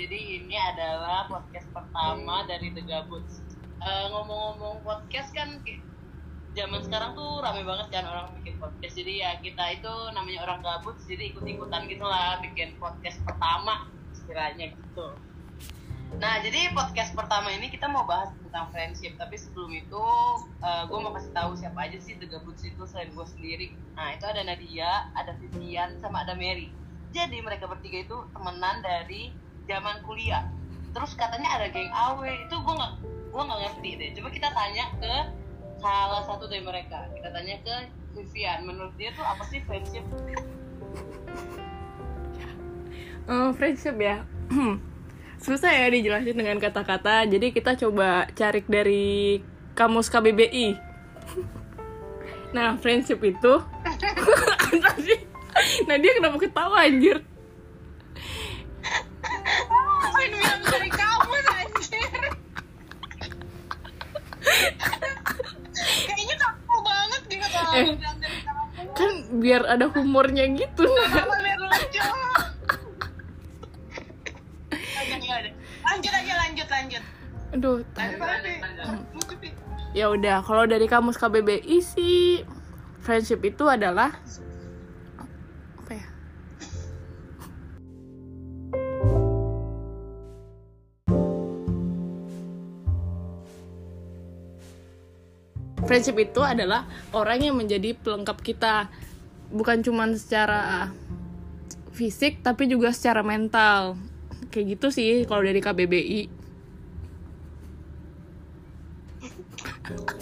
jadi ini adalah podcast pertama dari The Gabuts. Eh, ngomong-ngomong podcast kan zaman sekarang tuh rame banget kan orang bikin podcast. Jadi ya kita itu namanya orang gabut, jadi ikut-ikutan gitu lah bikin podcast pertama istilahnya gitu. Nah, jadi podcast pertama ini kita mau bahas tentang friendship. Tapi sebelum itu, gue mau kasih tahu siapa aja sih The Gabuts itu selain gue sendiri. Nah, itu ada Nadia, ada Vivian, sama ada Mary. Jadi mereka bertiga itu temenan dari zaman kuliah. Terus katanya ada geng AW. Itu gue nggak gue nggak ngerti deh. Coba kita tanya ke salah satu dari mereka. Kita tanya ke Vivian. Menurut dia tuh apa sih friendship? Eh, friendship ya susah ya dijelasin dengan kata-kata jadi kita coba cari dari kamus KBBI nah friendship itu nah dia kenapa ketawa anjir Ngapain bilang dari kamu anjir Kayaknya kaku banget gitu kalau Eh. kan biar ada humornya gitu Oke, yaudah. Lanjut aja lanjut lanjut aduh Pi. ya udah kalau dari kamus KBBI sih friendship itu adalah friendship itu adalah orang yang menjadi pelengkap kita bukan cuman secara fisik tapi juga secara mental kayak gitu sih kalau dari KBBI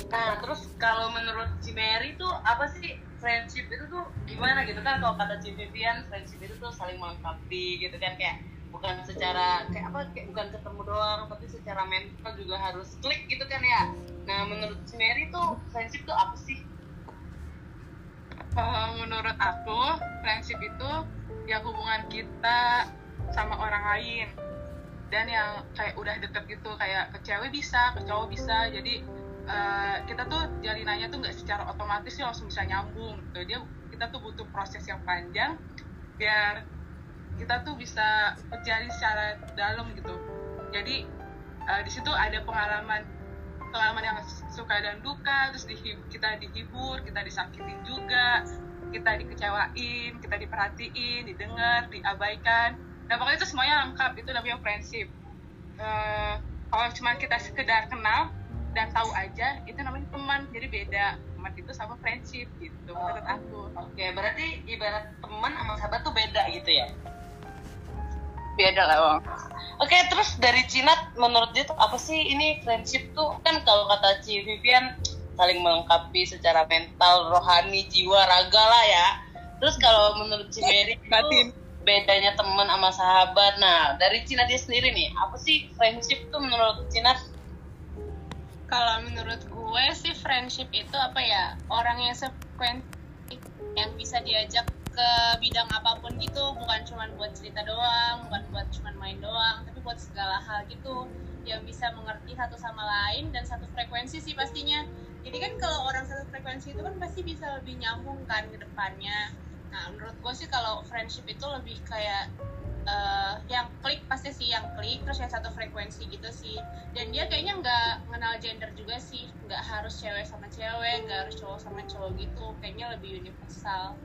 Nah, terus kalau menurut si Mary tuh apa sih friendship itu tuh gimana gitu kan? Kalau kata si Vivian, friendship itu tuh saling melengkapi gitu kan kayak bukan secara kayak apa kayak bukan ketemu doang tapi secara mental juga harus klik gitu kan ya. Nah, menurut Mary tuh friendship tuh apa sih? Kalau menurut aku friendship itu ya hubungan kita sama orang lain. Dan yang kayak udah deket gitu kayak ke cewek bisa ke cowok bisa. Jadi eh, kita tuh jalinannya tuh nggak secara otomatis sih langsung bisa nyambung gitu. Dia kita tuh butuh proses yang panjang biar kita tuh bisa terjalin secara dalam gitu. Jadi eh, di situ ada pengalaman pengalaman yang suka dan duka terus dihi- kita dihibur kita disakitin juga kita dikecewain kita diperhatiin didengar diabaikan. Nah pokoknya itu semuanya lengkap itu namanya friendship. Eh, kalau cuma kita sekedar kenal dan tahu aja itu namanya teman jadi beda. Teman itu sama friendship gitu menurut aku. Oke, berarti ibarat teman sama sahabat tuh beda gitu ya? Beda lah bang Oke, terus dari Cina menurut dia tuh apa sih ini friendship tuh kan kalau kata Ci Vivian saling melengkapi secara mental, rohani, jiwa, raga lah ya. Terus kalau menurut Ci Mary tuh Batin. bedanya teman sama sahabat. Nah, dari Cina dia sendiri nih, apa sih friendship tuh menurut Cina? Kalau menurut gue sih friendship itu apa ya orang yang sefrekuensi yang bisa diajak ke bidang apa pun gitu bukan cuma buat cerita doang bukan buat cuma main doang tapi buat segala hal gitu yang bisa mengerti satu sama lain dan satu frekuensi sih pastinya. Jadi kan kalau orang satu frekuensi itu kan pasti bisa lebih nyambung kan ke depannya. Nah menurut gue sih kalau friendship itu lebih kayak eh, yang klik pasti sih yang klik terus yang satu frekuensi gitu sih. Dan dia kayaknya nggak mengenal gender juga sih nggak harus cewek sama cewek nggak harus cowok sama cowok gitu kayaknya lebih universal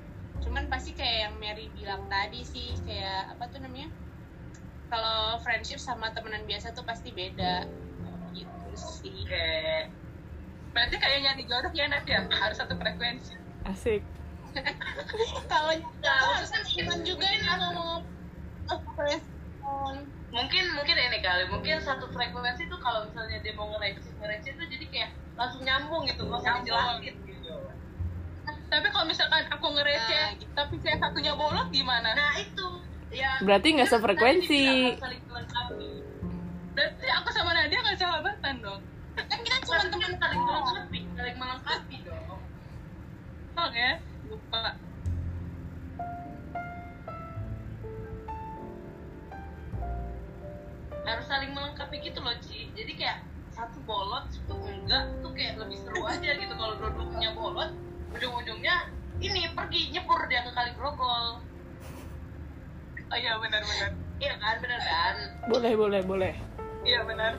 cuman pasti kayak yang Mary bilang tadi sih kayak apa tuh namanya? Kalau friendship sama temenan biasa tuh pasti beda. Gitu sih. Oke. berarti kayak nyari jodoh ya Nat ya? Harus satu frekuensi. Asik. Kalau harus kan iman juga nih mau Mungkin mungkin ini kali, mungkin satu frekuensi tuh kalau misalnya dia mau ngereceh ngereceh tuh jadi kayak langsung nyambung gitu, nggak usah dijelasin. gitu. Tapi kalau misalkan aku ngereceh Nah, gitu. tapi saya satunya bolot gimana Nah itu ya. berarti nggak sefrekuensi berarti aku sama Nadia nggak boleh boleh iya benar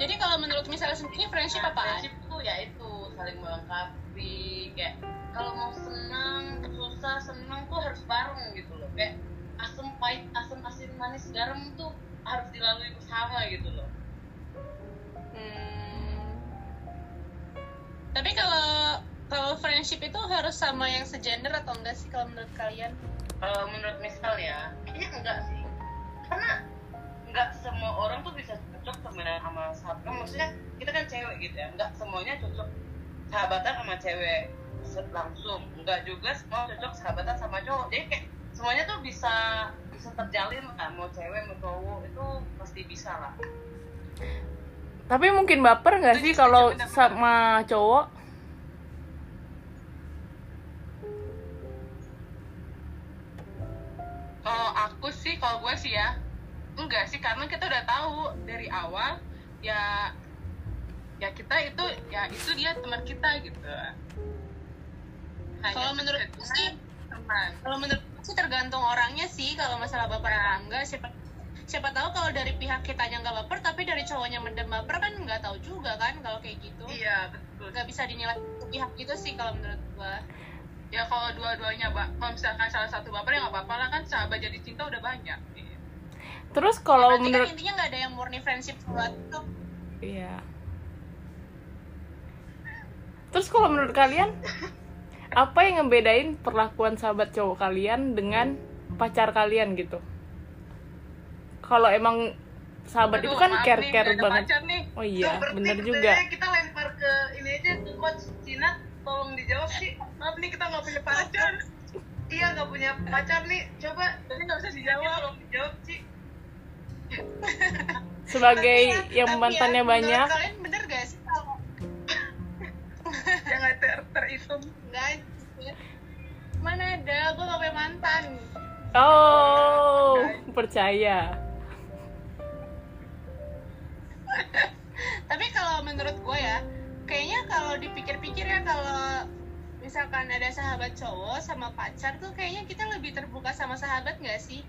Jadi kalau menurut misalnya sendiri friendship Nah, apaan? friendship tuh ya itu saling melengkapi kayak kalau mau senang susah senang tuh harus bareng gitu loh kayak asam pahit asam asin manis garam tuh harus dilalui bersama gitu loh Hmm. Tapi kalau kalau friendship itu harus sama yang segender atau enggak sih kalau menurut kalian? kalau menurut misal ya sahabat kan maksudnya kita kan cewek gitu ya. Enggak semuanya cocok sahabatan sama cewek langsung. Enggak juga semua cocok sahabatan sama cowok. Jadi kayak semuanya tuh bisa bisa terjalin lah. Mau cewek mau cowok itu pasti bisa lah. Tapi mungkin baper nggak sih kalau sama cowok? Kalau aku sih kalau gue sih ya enggak sih. Karena kita udah tahu dari awal ya ya kita itu ya itu dia teman kita gitu. Kalau menurut sih teman. kalau menurut sih tergantung orangnya sih kalau masalah baper apa enggak siapa siapa tahu kalau dari pihak kitanya nggak baper tapi dari cowoknya mendem baper kan nggak tahu juga kan kalau kayak gitu. Iya betul. Nggak bisa dinilai pihak gitu sih kalau menurut gua. Ya kalau dua-duanya kalau misalkan salah satu baper ya nggak apa-apa lah kan sahabat jadi cinta udah banyak terus kalau Berarti menurut kan intinya nggak ada yang murni friendship buat itu Iya. Terus kalau menurut kalian apa yang ngebedain perlakuan sahabat cowok kalian dengan pacar kalian gitu? Kalau emang sahabat itu Aduh, kan maaf care nih, care ada banget. pacar nih. Oh iya, Berarti bener kita- juga. kita lempar ke ini aja ke coach Cina tolong dijawab sih maaf nih kita nggak punya pacar iya nggak punya pacar nih coba jadi nggak bisa Iya, dijawab tolong dijawab sih Sebagai Tapi ya- yang tapi ya, mantannya menurut banyak, kalian bener gak sih kalau jangan ter terhitung nggak mana ada? Gua gak punya mantan. Oh percaya. tapi kalau menurut gue ya kayaknya kalau dipikir-pikir ya kalau misalkan ada sahabat cowok sama pacar tuh kayaknya kita lebih terbuka sama sahabat nggak sih?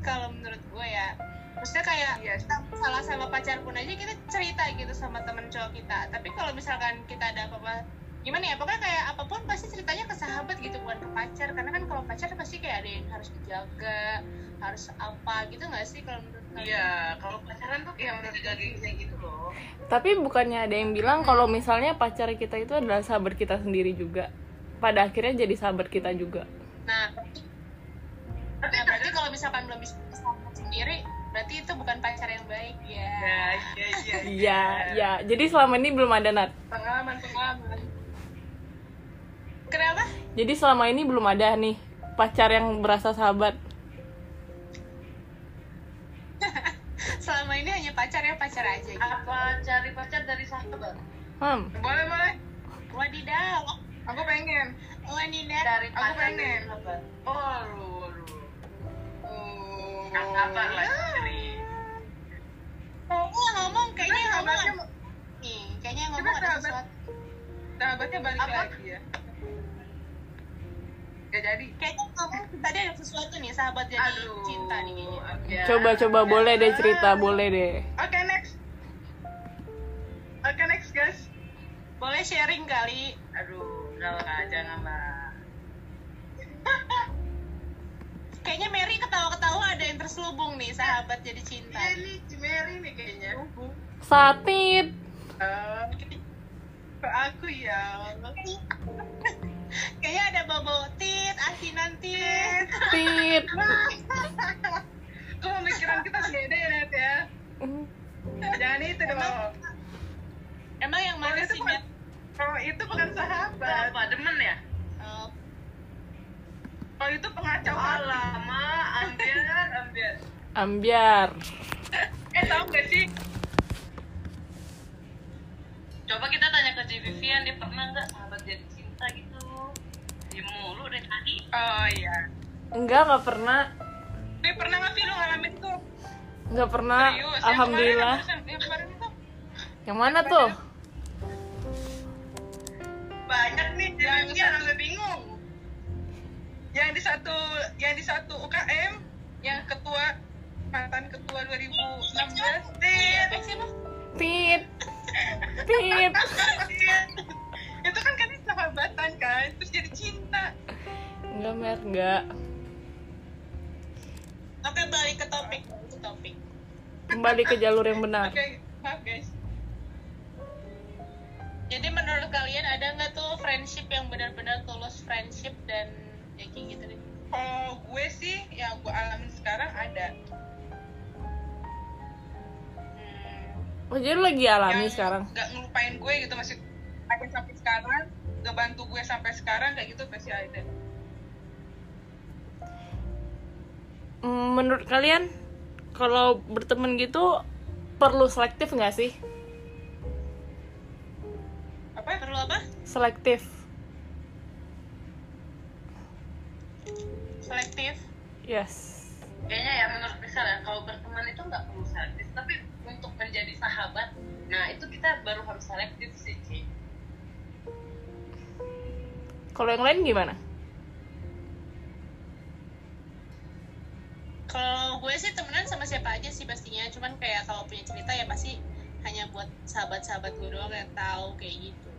Kalau menurut gue ya maksudnya kayak Iya kita salah sama pacar pun aja kita cerita gitu sama temen cowok kita. Tapi kalau misalkan kita ada apa-apa gimana ya? Pokoknya kayak apa pun pasti ceritanya ke sahabat gitu bukan ke pacar. Karena kan kalau pacar pasti kayak ada yang harus dijaga harus apa gitu nggak sih kalau menurut kalian? Iya kalau pacaran tuh kayak udah jaga gengsi gitu loh. Tapi bukannya ada yang bilang kalau misalnya pacar kita itu adalah sahabat kita sendiri juga. Pada akhirnya jadi sahabat kita juga. Nah, tapi nah berarti kalau misalkan belum bisa sahabat sendiri, berarti itu bukan pacar yang baik ya. ya iya iya Iya, ya. Jadi selama ini belum ada Nat. pengalaman pengalaman Kenapa? Jadi selama ini belum ada nih pacar yang berasa sahabat. Selama ini hanya pacar ya pacar aja gitu. apa cari pacar dari sahabat Hmm. boleh boleh Wadidaw. aku pengen Wadidaw. cari Aku pacar dari pengen. sahabat oh lu lu oh sabar lah yang ngomong, kayaknya ngomong. sahabatnya Nih, kayaknya yang Coba ngomong ada sahabat. sesuatu. sahabatnya balik Apa? lagi ya Gak jadi Kayaknya ngomong tadi ada sesuatu nih sahabat jadi aduh cinta nih kayaknya. Ya. Coba coba boleh deh cerita, boleh deh. oke next oke next guys Boleh sharing kali. aduh udah lah jangan lah Kayaknya Mary ketawa-ketawa ada yang terselubung nih sahabat jadi cinta. iya nih Cimeri nih kayaknya Satit. Eh, ke aku ya Kayaknya ada bau tit, asinan tit. Tit. kok pemikiran kita beda ya Nat ya jangan itu dong Emang yang mana itu sih, kalau itu bukan sahabat apa demen ya Oh, kalau itu pengacau hati lama ambiar ambiar Ambiar. eh tau gak sih coba kita tanya ke Vivian dia pernah nggak sahabat jadi cinta gitu dia mulu dari tadi oh iya Enggak, enggak pernah. Nih pernah nggak sih lu ngalamin tuh? Enggak pernah. Serius? Alhamdulillah. Yang kemarin, yang kemarin itu Yang mana tuh? banyak nih J Yang Vivian sampai bingung yang di satu yang di satu UKM yang ketua mantan ketua 2016 Tit. Tit. Tit. itu kan kan sahabatan kan terus jadi cinta Enggak, Mer, enggak. Oke balik ke topik, balik ke topik. Kembali ke jalur yang benar. oke maaf guys Jadi menurut kalian ada nggak tuh friendship yang benar-benar tulus friendship dan ya kayak gitu deh? kalau gue sih yang gue alamin sekarang ada Hmm. Oh, jadi lu lagi alami yang sekarang? nggak ngelupain gue gitu masih ada sampai sekarang nggak bantu gue sampai sekarang kayak gitu pasti ada Menurut kalian, kalau berteman gitu perlu selektif nggak sih? apa Perlu apa? Selektif. Selektif. Yes. kayaknya ya menurut misal ya kalau berteman itu nggak perlu selektif tapi untuk menjadi sahabat nah itu kita baru harus selektif sih Ci. Kalau yang lain gimana? Kalau gue sih temenan sama siapa aja sih pastinya, cuman kayak kalau punya cerita ya pasti hanya buat sahabat-sahabat gue doang yang tahu kayak gitu.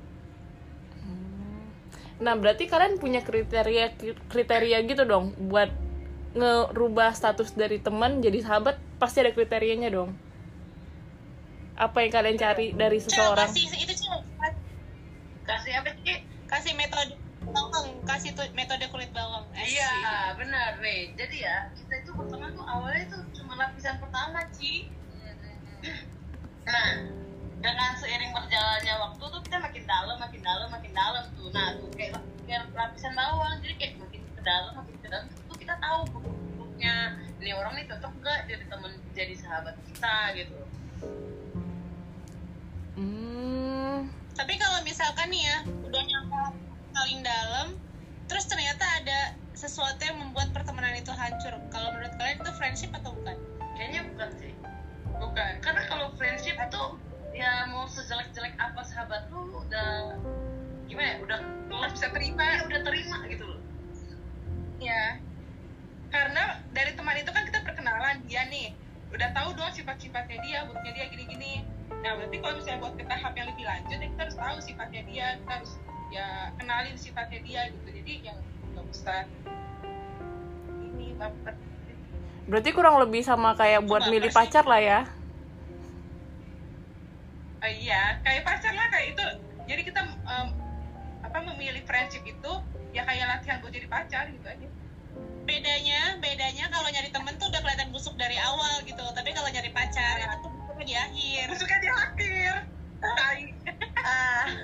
Nah, berarti kalian punya kriteria kriteria gitu dong buat ngerubah status dari teman jadi sahabat pasti ada kriterianya dong. Apa yang kalian cari dari seseorang? kasih itu kasih apa sih kasih metode bawang, kasih tuh metode kulit bawang. Iya benar nih jadi ya kita itu berteman tuh awalnya tuh cuma lapisan pertama Ci nah dengan seiring berjalannya waktu tuh kita makin dalam makin dalam makin dalam tuh. Nah tuh kayak, kayak lapisan bawang jadi kayak makin ke dalam makin ke dalam. Tuh kita tahu bentuknya ini orang nih cocok gak jadi teman jadi sahabat kita gitu. Hmm, Tapi kalau misalkan nih ya, udah nyampe paling dalam, terus ternyata ada sesuatu yang membuat pertemanan itu hancur. Kalau menurut kalian itu friendship atau bukan? kayaknya bukan sih. Bukan. Karena kalau friendship itu ya mau sejelek-jelek apa sahabat lu lu udah gimana ya udah harus bisa terima ya udah terima gitu loh. Ya karena dari teman itu kan kita perkenalan dia nih udah tahu dong sifat-sifatnya dia bentuknya dia gini-gini. Nah berarti kalau misalnya buat ke tahap yang lebih lanjut ya kita harus tahu sifatnya dia kita harus ya kenalin sifatnya dia gitu. Jadi yang nggak usah ini baper. Berarti kurang lebih sama kayak buat milih pacar lah ya. Ah, iya kayak pacar lah kayak itu jadi kita em, apa memilih friendship itu ya kayak latihan buat jadi pacar gitu aja Bedanya, bedanya kalau nyari temen tuh udah kelihatan busuk dari awal gitu. Tapi kalau nyari pacar itu tuh busuknya di akhir. suka di akhir tai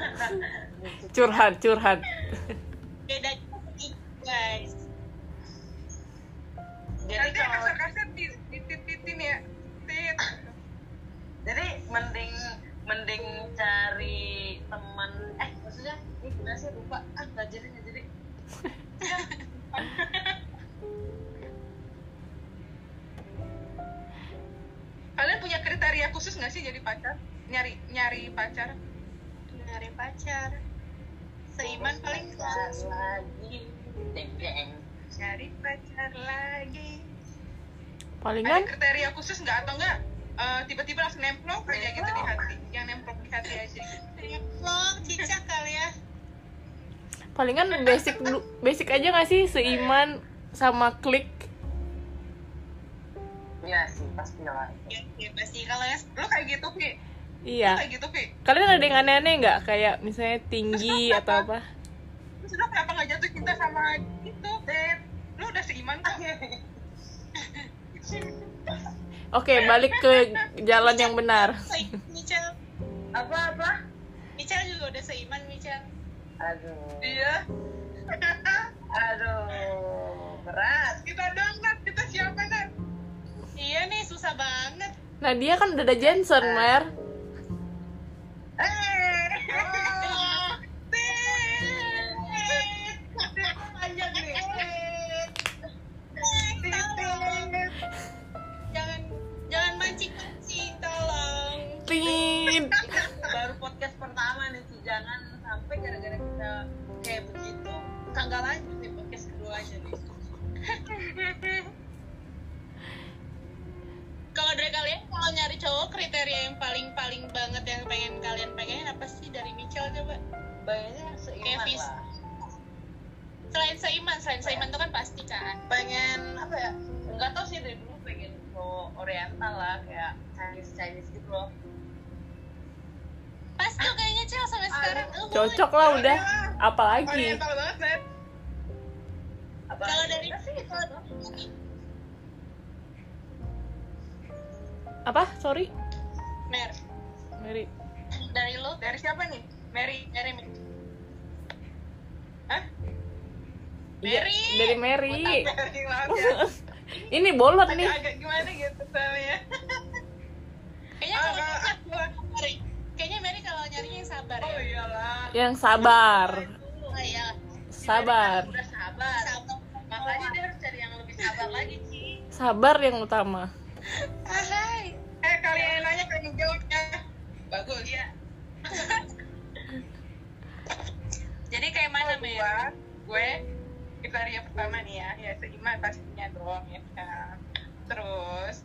Curhat, curhat. Bedanya guys. jadi kalau kasar-kasar di titit-titin ya tit jadi mending mending cari teman eh maksudnya ini gimana sih? Lupa. Ah nggak jadi nggak jadi kalian punya kriteria khusus nggak sih jadi pacar? Nyari nyari pacar? Nyari pacar. Seiman paling Pacar lagi cari pacar lagi. Palingan ada kriteria khusus nggak atau nggak eh, tiba-tiba langsung nemplok aja gitu di hati. Yang nemplok di hati aja. Vlog cicak kali ya. palingan basic dulu- basic aja gak sih? Seiman sama klik. Iya sih pasti lah. Ya, ya pasti. Kalau yang lo kayak gitu Pi lo iya kayak gitu Pi kalian ada yang aneh-aneh nggak? Kayak misalnya tinggi atau apa? Terus lo kenapa nggak jatuh cinta sama itu tit lo udah seiman kok oke balik ke jalan yang benar. Michel. apa apa? Michel juga udah seiman Michel. aduh. Iya. Aduh berat. Kita dong Nat. Kita siapa Nat? Iya nih susah banget. nah dia kan udah ada Jensen mer. Eh. Panjang jangan sampai gara-gara kita kayak begitu kagak lanjut nih podcast aja nih kalau dari kalian kalau nyari cowok kriteria yang paling paling banget yang pengen kalian pengen apa sih dari Michelle coba? Bayarnya seiman lah. Selain seiman selain Baya. seiman itu kan pasti kan. Pengen apa ya nggak tau sih dari dulu pengen cowok oriental lah kayak Chinese Chinese gitu loh pas tuh kayaknya Cel sampai sekarang Uh, Cocok lah udah. Apalagi. Kalau dari kalau- Apa? Sorry. Mer Mary. dari lu Dari siapa nih? Mary. dari Mer Hah? Iya, dari Mary. Mary, maaf ya. Ini bolot nih. Agak gimana gitu soalnya. kayaknya kalau Agak nyari Mary Mary kalau nyarinya yang sabar Oh ya iyalah. Yang sabar. oh iya Sabar. Udah sabar. sabar Makanya dia harus cari yang lebih sabar lagi, Ci. Sabar yang utama. Hai. Eh kalian yang nanya yang jawabnya. Bagus. Iya. jadi kayak mana Gua, gue kriteria pertama nih ya, ya seiman pastinya dong ya kan. Terus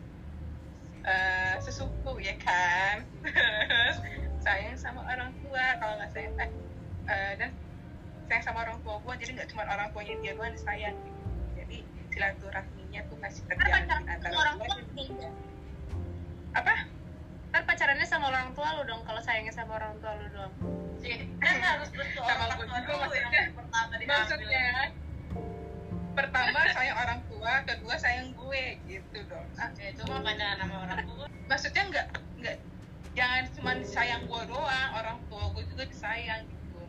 eh sesuku ya kan. Terus sayang sama orang tua kalau nggak sayang eh, eh, dan sayang sama orang tua gue jadi nggak cuma orang tuanya dia doang yang sayang gitu. Jadi silaturahminya tuh masih terjalin antara sama orang gue tua dan- apa? Ntar pacarannya sama orang tua lu dong kalau sayangnya sama orang tua lu dong Ci, kan harus betul Sama orang gue tua yang maksudnya. pertama diambil. Maksudnya pertama sayang orang tua, kedua sayang gue gitu dong. Ah, Ya, itu mah pacaran sama orang tua. maksudnya nggak nggak jangan cuma sayang gue doang orang tua gue juga disayang gitu.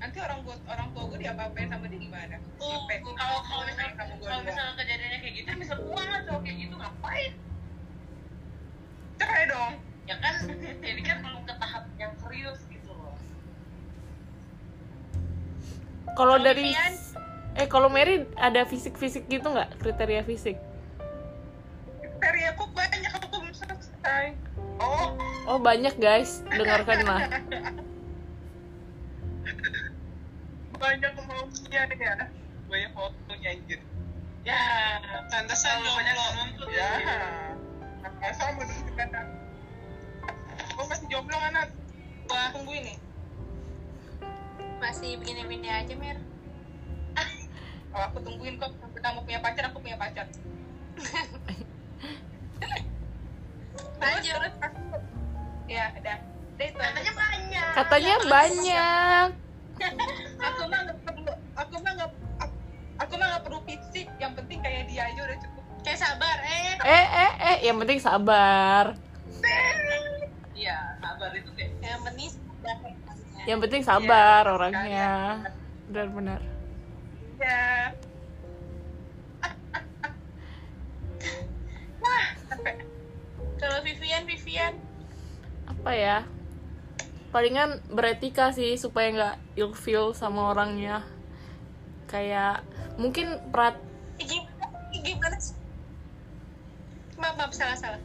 Nanti orang gue orang tua gue diapa-apain sama dia gimana? Oh, kalau kalau misalnya kalau misalnya kejadiannya kayak gitu bisa pulang lah cowok kayak gitu ngapain? Cerai dong. Ya kan ini kan belum ke tahap yang serius gitu loh. Kalau dari eh kalau Mary ada fisik-fisik gitu nggak? Kriteria fisik? kriteria aku banyak aku belum selesai. Oh Oh banyak guys, dengarkan lah. banyak maunya ya. Banyak fotonya anjir. Ya. Pantesan Kalau banyak ngomong ya. nah, sama dulu kita gue masih jomblo kan Nat? gua tungguin nih masih begini-begini aja Mer kalau aku tungguin kok sampai kamu punya pacar aku punya pacar. Lanjut ya udah. Katanya banyak. Katanya banyak. aku mah nggak perlu aku mah nggak aku, aku mah nggak perlu fisik. Yang penting kayak dia aja udah cukup. Kayak sabar eh. Eh eh eh, yang penting sabar. iya sabar itu kayak yang penting sabar. Yang penting sabar orangnya. Benar-benar. ya wah kalau Vivian Vivian Apa ya? Palingan beretika sih supaya nggak ilfeel sama orangnya. Kayak mungkin perat gimana? Maaf maaf salah salah.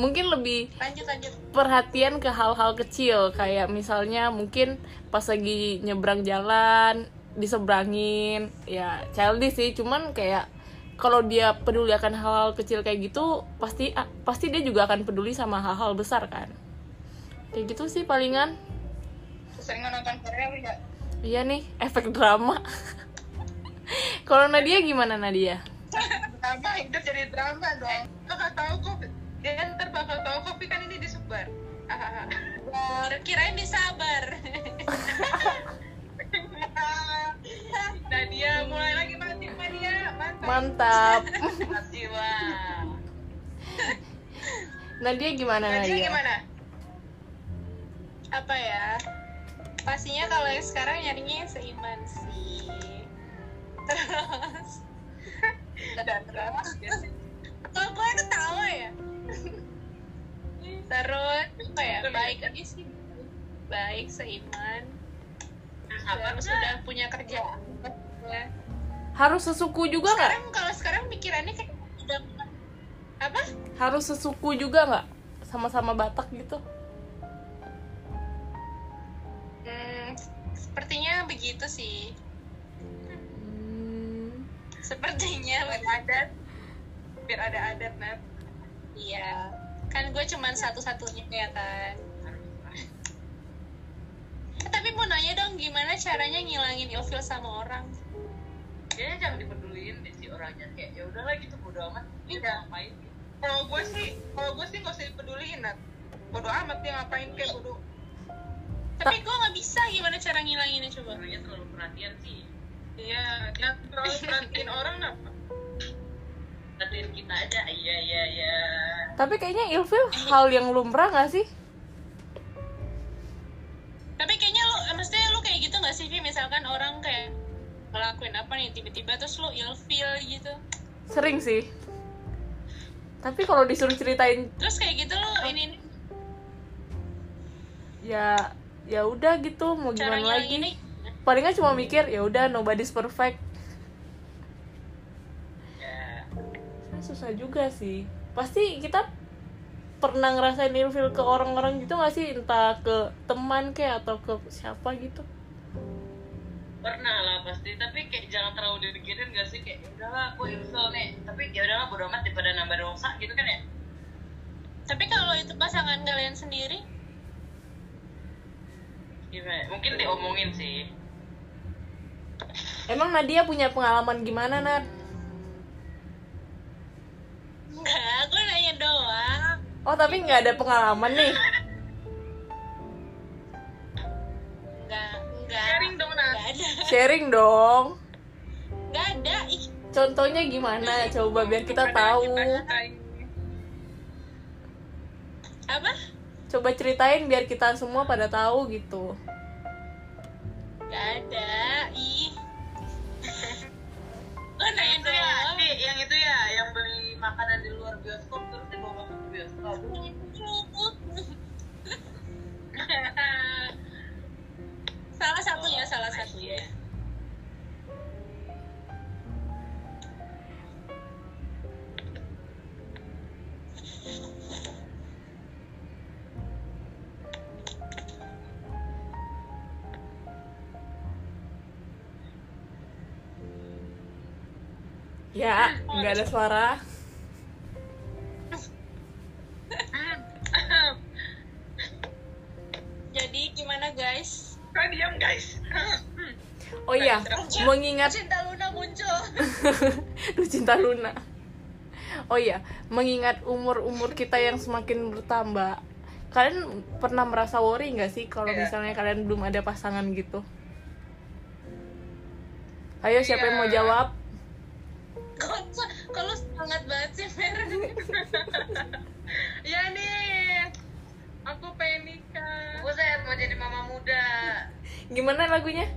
mungkin lebih lanjut lanjut. perhatian ke hal-hal kecil. Kayak misalnya mungkin pas lagi nyebrang jalan diseberangin ya childish sih cuman kayak kalau dia peduli akan hal-hal kecil kayak gitu pasti pasti dia juga akan peduli sama hal-hal besar kan? Kayak gitu sih palingan. Seringan nonton Korea ya. Iya nih efek drama. Kalau Nadia gimana Nadia? Drama hidup jadi drama dong. Bakal tahu kok dia ntar bakal tahu kopi kan ini disebar. Kirain disabar Nadia mulai lagi mati Nadia mantap. Mantap. Jiwa. Nadia gimana Nadia Nadia gimana? Apa ya? Pastinya kalau yang sekarang nyarinya yang seiman sih. Terus. Dan terus. Kalau gue ketawa ya? Terus apa ya? Baik aja sih. Baik seiman nggak? sudah punya kerjaan. Ya. harus sesuku juga nggak? Sekarang kalau sekarang pikirannya kayak udah apa? Harus sesuku juga nggak? Sama-sama Batak gitu? Hmm, sepertinya begitu sih. Hmm, sepertinya biar adat biar ada adat Nat. Iya. Kan gue cuman satu-satunya ya kan? harus tapi mau nanya dong gimana caranya ngilangin ilfil sama orang? Kayaknya jangan dipeduliin deh si orangnya kayak ya udahlah gitu bodo amat. Dia Iya. ngapain gitu. kalau gue sih kalau gue sih nggak usah dipeduliin Nat. Bodo amat dia ngapain kayak bodo. Tapi gue nggak bisa gimana cara ngilanginnya coba? Orangnya terlalu perhatian sih. Iya jangan terlalu perhatiin orang apa perhatiin kita aja. Iya iya iya. Tapi kayaknya ilfil hal yang lumrah gak sih? Nggak sih Vi? misalkan orang kayak ngelakuin apa nih tiba-tiba terus lu ilfil gitu Sering sih. Tapi kalau disuruh ceritain terus kayak gitu lu ini ini, ya ya udah gitu mau gimana lagi. ngilanginnya Palingnya cuma mikir ya udah nobody's perfect. ya Kan susah juga sih. Pasti kita pernah ngerasain ilfil ke orang-orang gitu gak sih? Entah ke teman kayak atau ke siapa gitu. Pernah lah pasti. Tapi kayak jangan terlalu dipikirin gak sih? Kayak "Ya udahlah aku ilfil nih. Tapi ya udahlah bodo amat daripada nambah dosa gitu kan ya. Tapi kalau itu pasangan kalian sendiri? Gimana mungkin diomongin sih. Emang Nadia punya pengalaman gimana, Nad? enggak gue nanya doang. Oh, tapi nggak ada pengalaman nih. Sharing dong. enggak ada. Ih. Contohnya gimana? Coba biar kita tahu. apa? Coba ceritain biar kita semua pada tahu gitu. enggak ada. Ih. Gue nanya itu ya Ci, yang itu ya yang beli makanan di luar bioskop terus dibawa masuk ke bioskop salah satu ya salah satu ya Ya, nggak ada suara. Mengingat cinta Luna muncul Duh cinta Luna. Oh iya, mengingat umur-umur kita yang semakin bertambah. Kalian pernah merasa worry nggak sih kalau Iya. misalnya kalian belum ada pasangan gitu? Ayo siapa yang mau Iya. jawab? Kok kalau sangat banget sih Fer ya nih aku pengen nikah Buset mau jadi mama muda Gimana lagunya?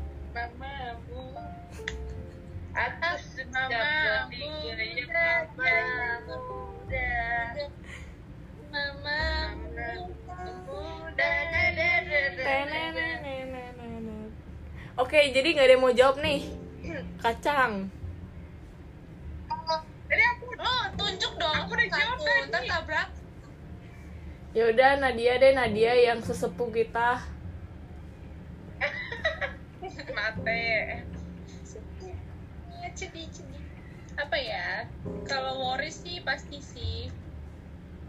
Mama muda, ya mama muda mama muda Tenenenenenenen. Oke, jadi nggak ada yang mau jawab nih. Kacang. jadi aku lo tunjuk dong Aku udah jawab tadi. tabrak Ya udah Nadia deh Nadia yang sesepuh kita. mate sedih sedih. Apa ya? Kalau worry sih pasti sih.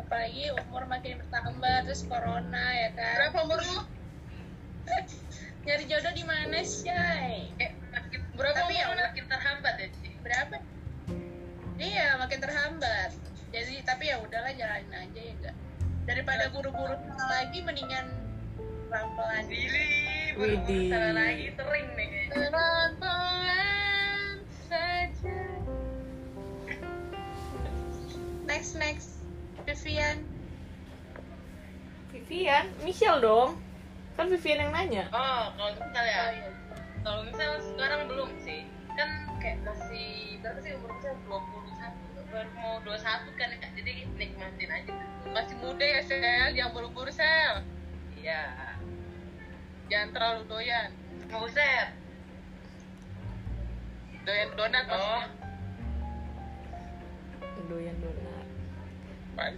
Apalagi umur makin bertambah terus corona ya kan? Berapa umur lu? Nyari jodoh di mana sih? Eh makin Berapa tapi ya Nat? makin terhambat ya Ci. berapa? Iya makin terhambat. Jadi tapi ya udahlah jalanin aja ya enggak daripada buru-buru lagi mendingan pelan-pelan. Salah lagi sering nih pelan-pelan next next Vivian. Vivian, Michelle dong. Kan Vivian yang nanya. Oh, kalau misal ya, oh iya. Kalau misal sekarang belum sih, kan kayak masih berapa sih umur saya 21 baru mau 21 kan ya, jadi nikmatin aja. Masih muda ya sel jangan buru-buru sel Iya. jangan terlalu doyan. Mau set. doyan donat Oh, Doyan donat. Apaan?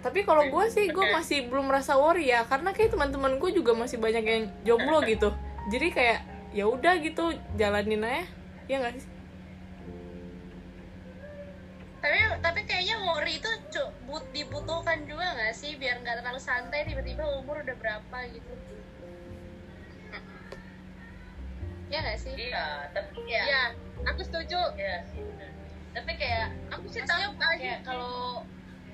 Tapi kalau gue sih gue masih belum merasa worry ya, karena kayak teman-teman gue juga masih banyak yang jomblo gitu. Jadi kayak ya udah gitu jalanin aja. Ya nggak sih? tapi tapi kayaknya worry itu but, dibutuhkan juga nggak sih biar nggak terlalu santai tiba-tiba umur udah berapa gitu ya nggak sih iya tapi ya Iya, aku setuju. iya benar. tapi kayak aku sih tahu kayak kalau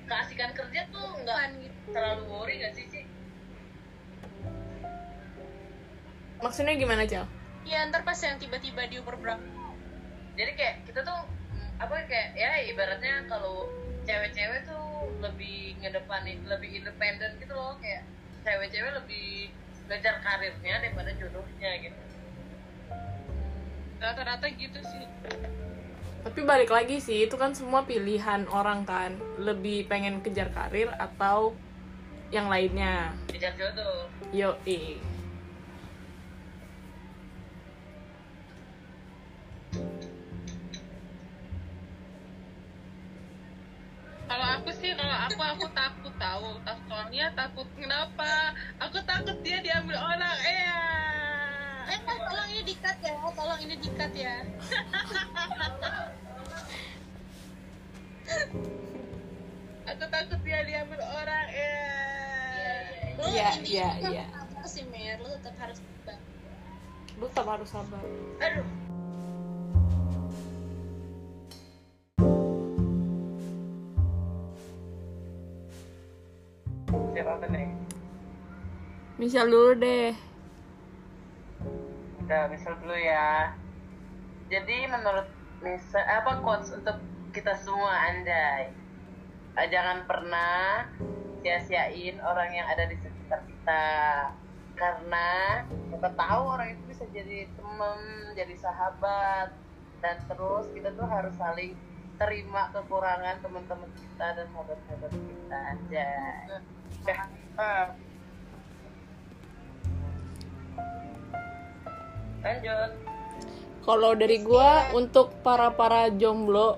keasikan kerja tuh nggak Bukan gitu. terlalu worry nggak sih sih maksudnya gimana Cel? ya ntar pas yang tiba-tiba di umur berapa? Jadi kayak kita tuh mm, apa kayak ya ibaratnya kalau cewek-cewek tuh lebih ngedepanin lebih independen gitu loh. Kayak cewek-cewek lebih ngejar karirnya daripada jodohnya gitu. Rata-rata gitu sih. Tapi balik lagi sih, itu kan semua pilihan orang kan. Lebih pengen kejar karir atau yang lainnya. kejar jodoh Yo, eh. Kalau aku sih, kalau aku aku takut tahu. Soalnya takut kenapa? Aku takut dia diambil orang. Eh. Eh tolong ini dikat ya tolong ini dikat ya Aku takut dia diambil orang. Lu Iya, iya, iya. sih Mer lu tetap harus sabar. Lu tetap harus sabar. aduh siapa apa nih Misal dulu deh. Udah misal dulu ya. Jadi menurut misal apa quotes untuk kita semua andai. Eh, jangan pernah sia-siain orang yang ada di sekitar kita. Karena kita tahu orang itu bisa jadi teman jadi sahabat. Dan terus kita tuh harus saling terima kekurangan teman-teman kita dan sahabat-sahabat kita aja lanjut. Kalau dari gua untuk para-para jomblo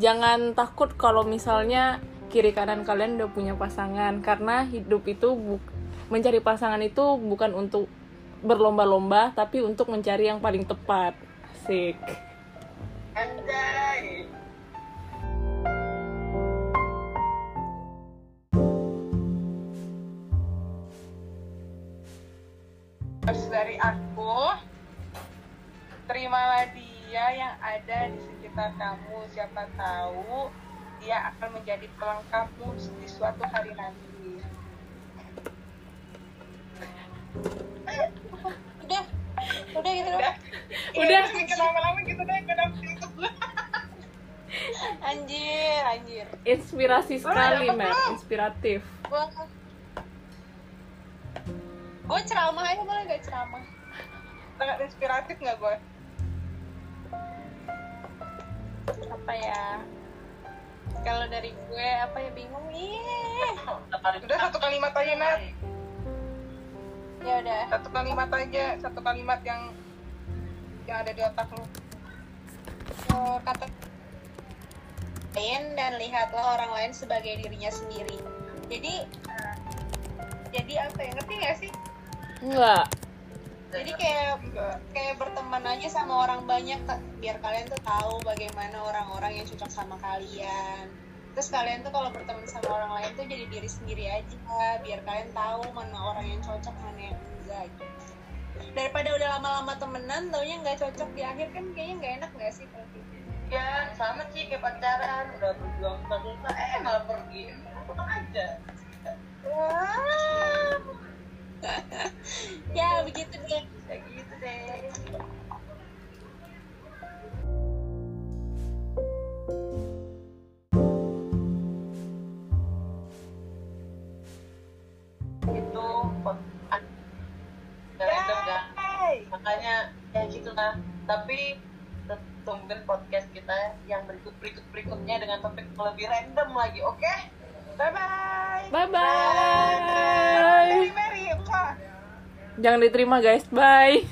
jangan takut kalau misalnya kiri kanan kalian udah punya pasangan. Karena hidup itu bu- mencari pasangan itu bukan untuk berlomba-lomba tapi untuk mencari yang paling tepat. Asik. anjay. Dari aku, terimalah dia yang ada di sekitar kamu. Siapa tahu dia akan menjadi pelengkapmu di suatu hari nanti. udah udah gitu dong Udah. Iya, lama-lama gitu deh, kadang anjir anjir Inspirasi sekali, Mer. Inspiratif. gua ceramah aja boleh gak ceramah sangat inspiratif nggak gue? apa ya kalau dari gue apa ya bingung ih Udah satu kalimat aja Nat, ya udah satu kalimat aja, satu kalimat yang yang ada di otak lu. Eh, kata lain dan lihatlah orang lain sebagai dirinya sendiri jadi jadi apa ya ngerti gak sih Enggak. Jadi kayak kayak berteman aja sama orang banyak biar kalian tuh tahu bagaimana orang-orang yang cocok sama kalian. Terus kalian tuh kalau berteman sama orang lain tuh jadi diri sendiri aja biar kalian tahu mana orang yang cocok mana yang enggak gitu. Daripada udah lama-lama temenan taunya nggak cocok di akhir kan kayaknya nggak enak nggak sih kalau gitu? Ya sama sih kayak pacaran udah berjuang susah eh malah pergi. Pulang aja. Wah. ya begitu deh. Kayak gitu deh. Itu nggak random kan makanya ya gitulah. Tapi tungguin podcast kita yang berikut berikut berikutnya dengan topik lebih random lagi oke bye bye Mary, muah. Jangan diterima, guys. Bye.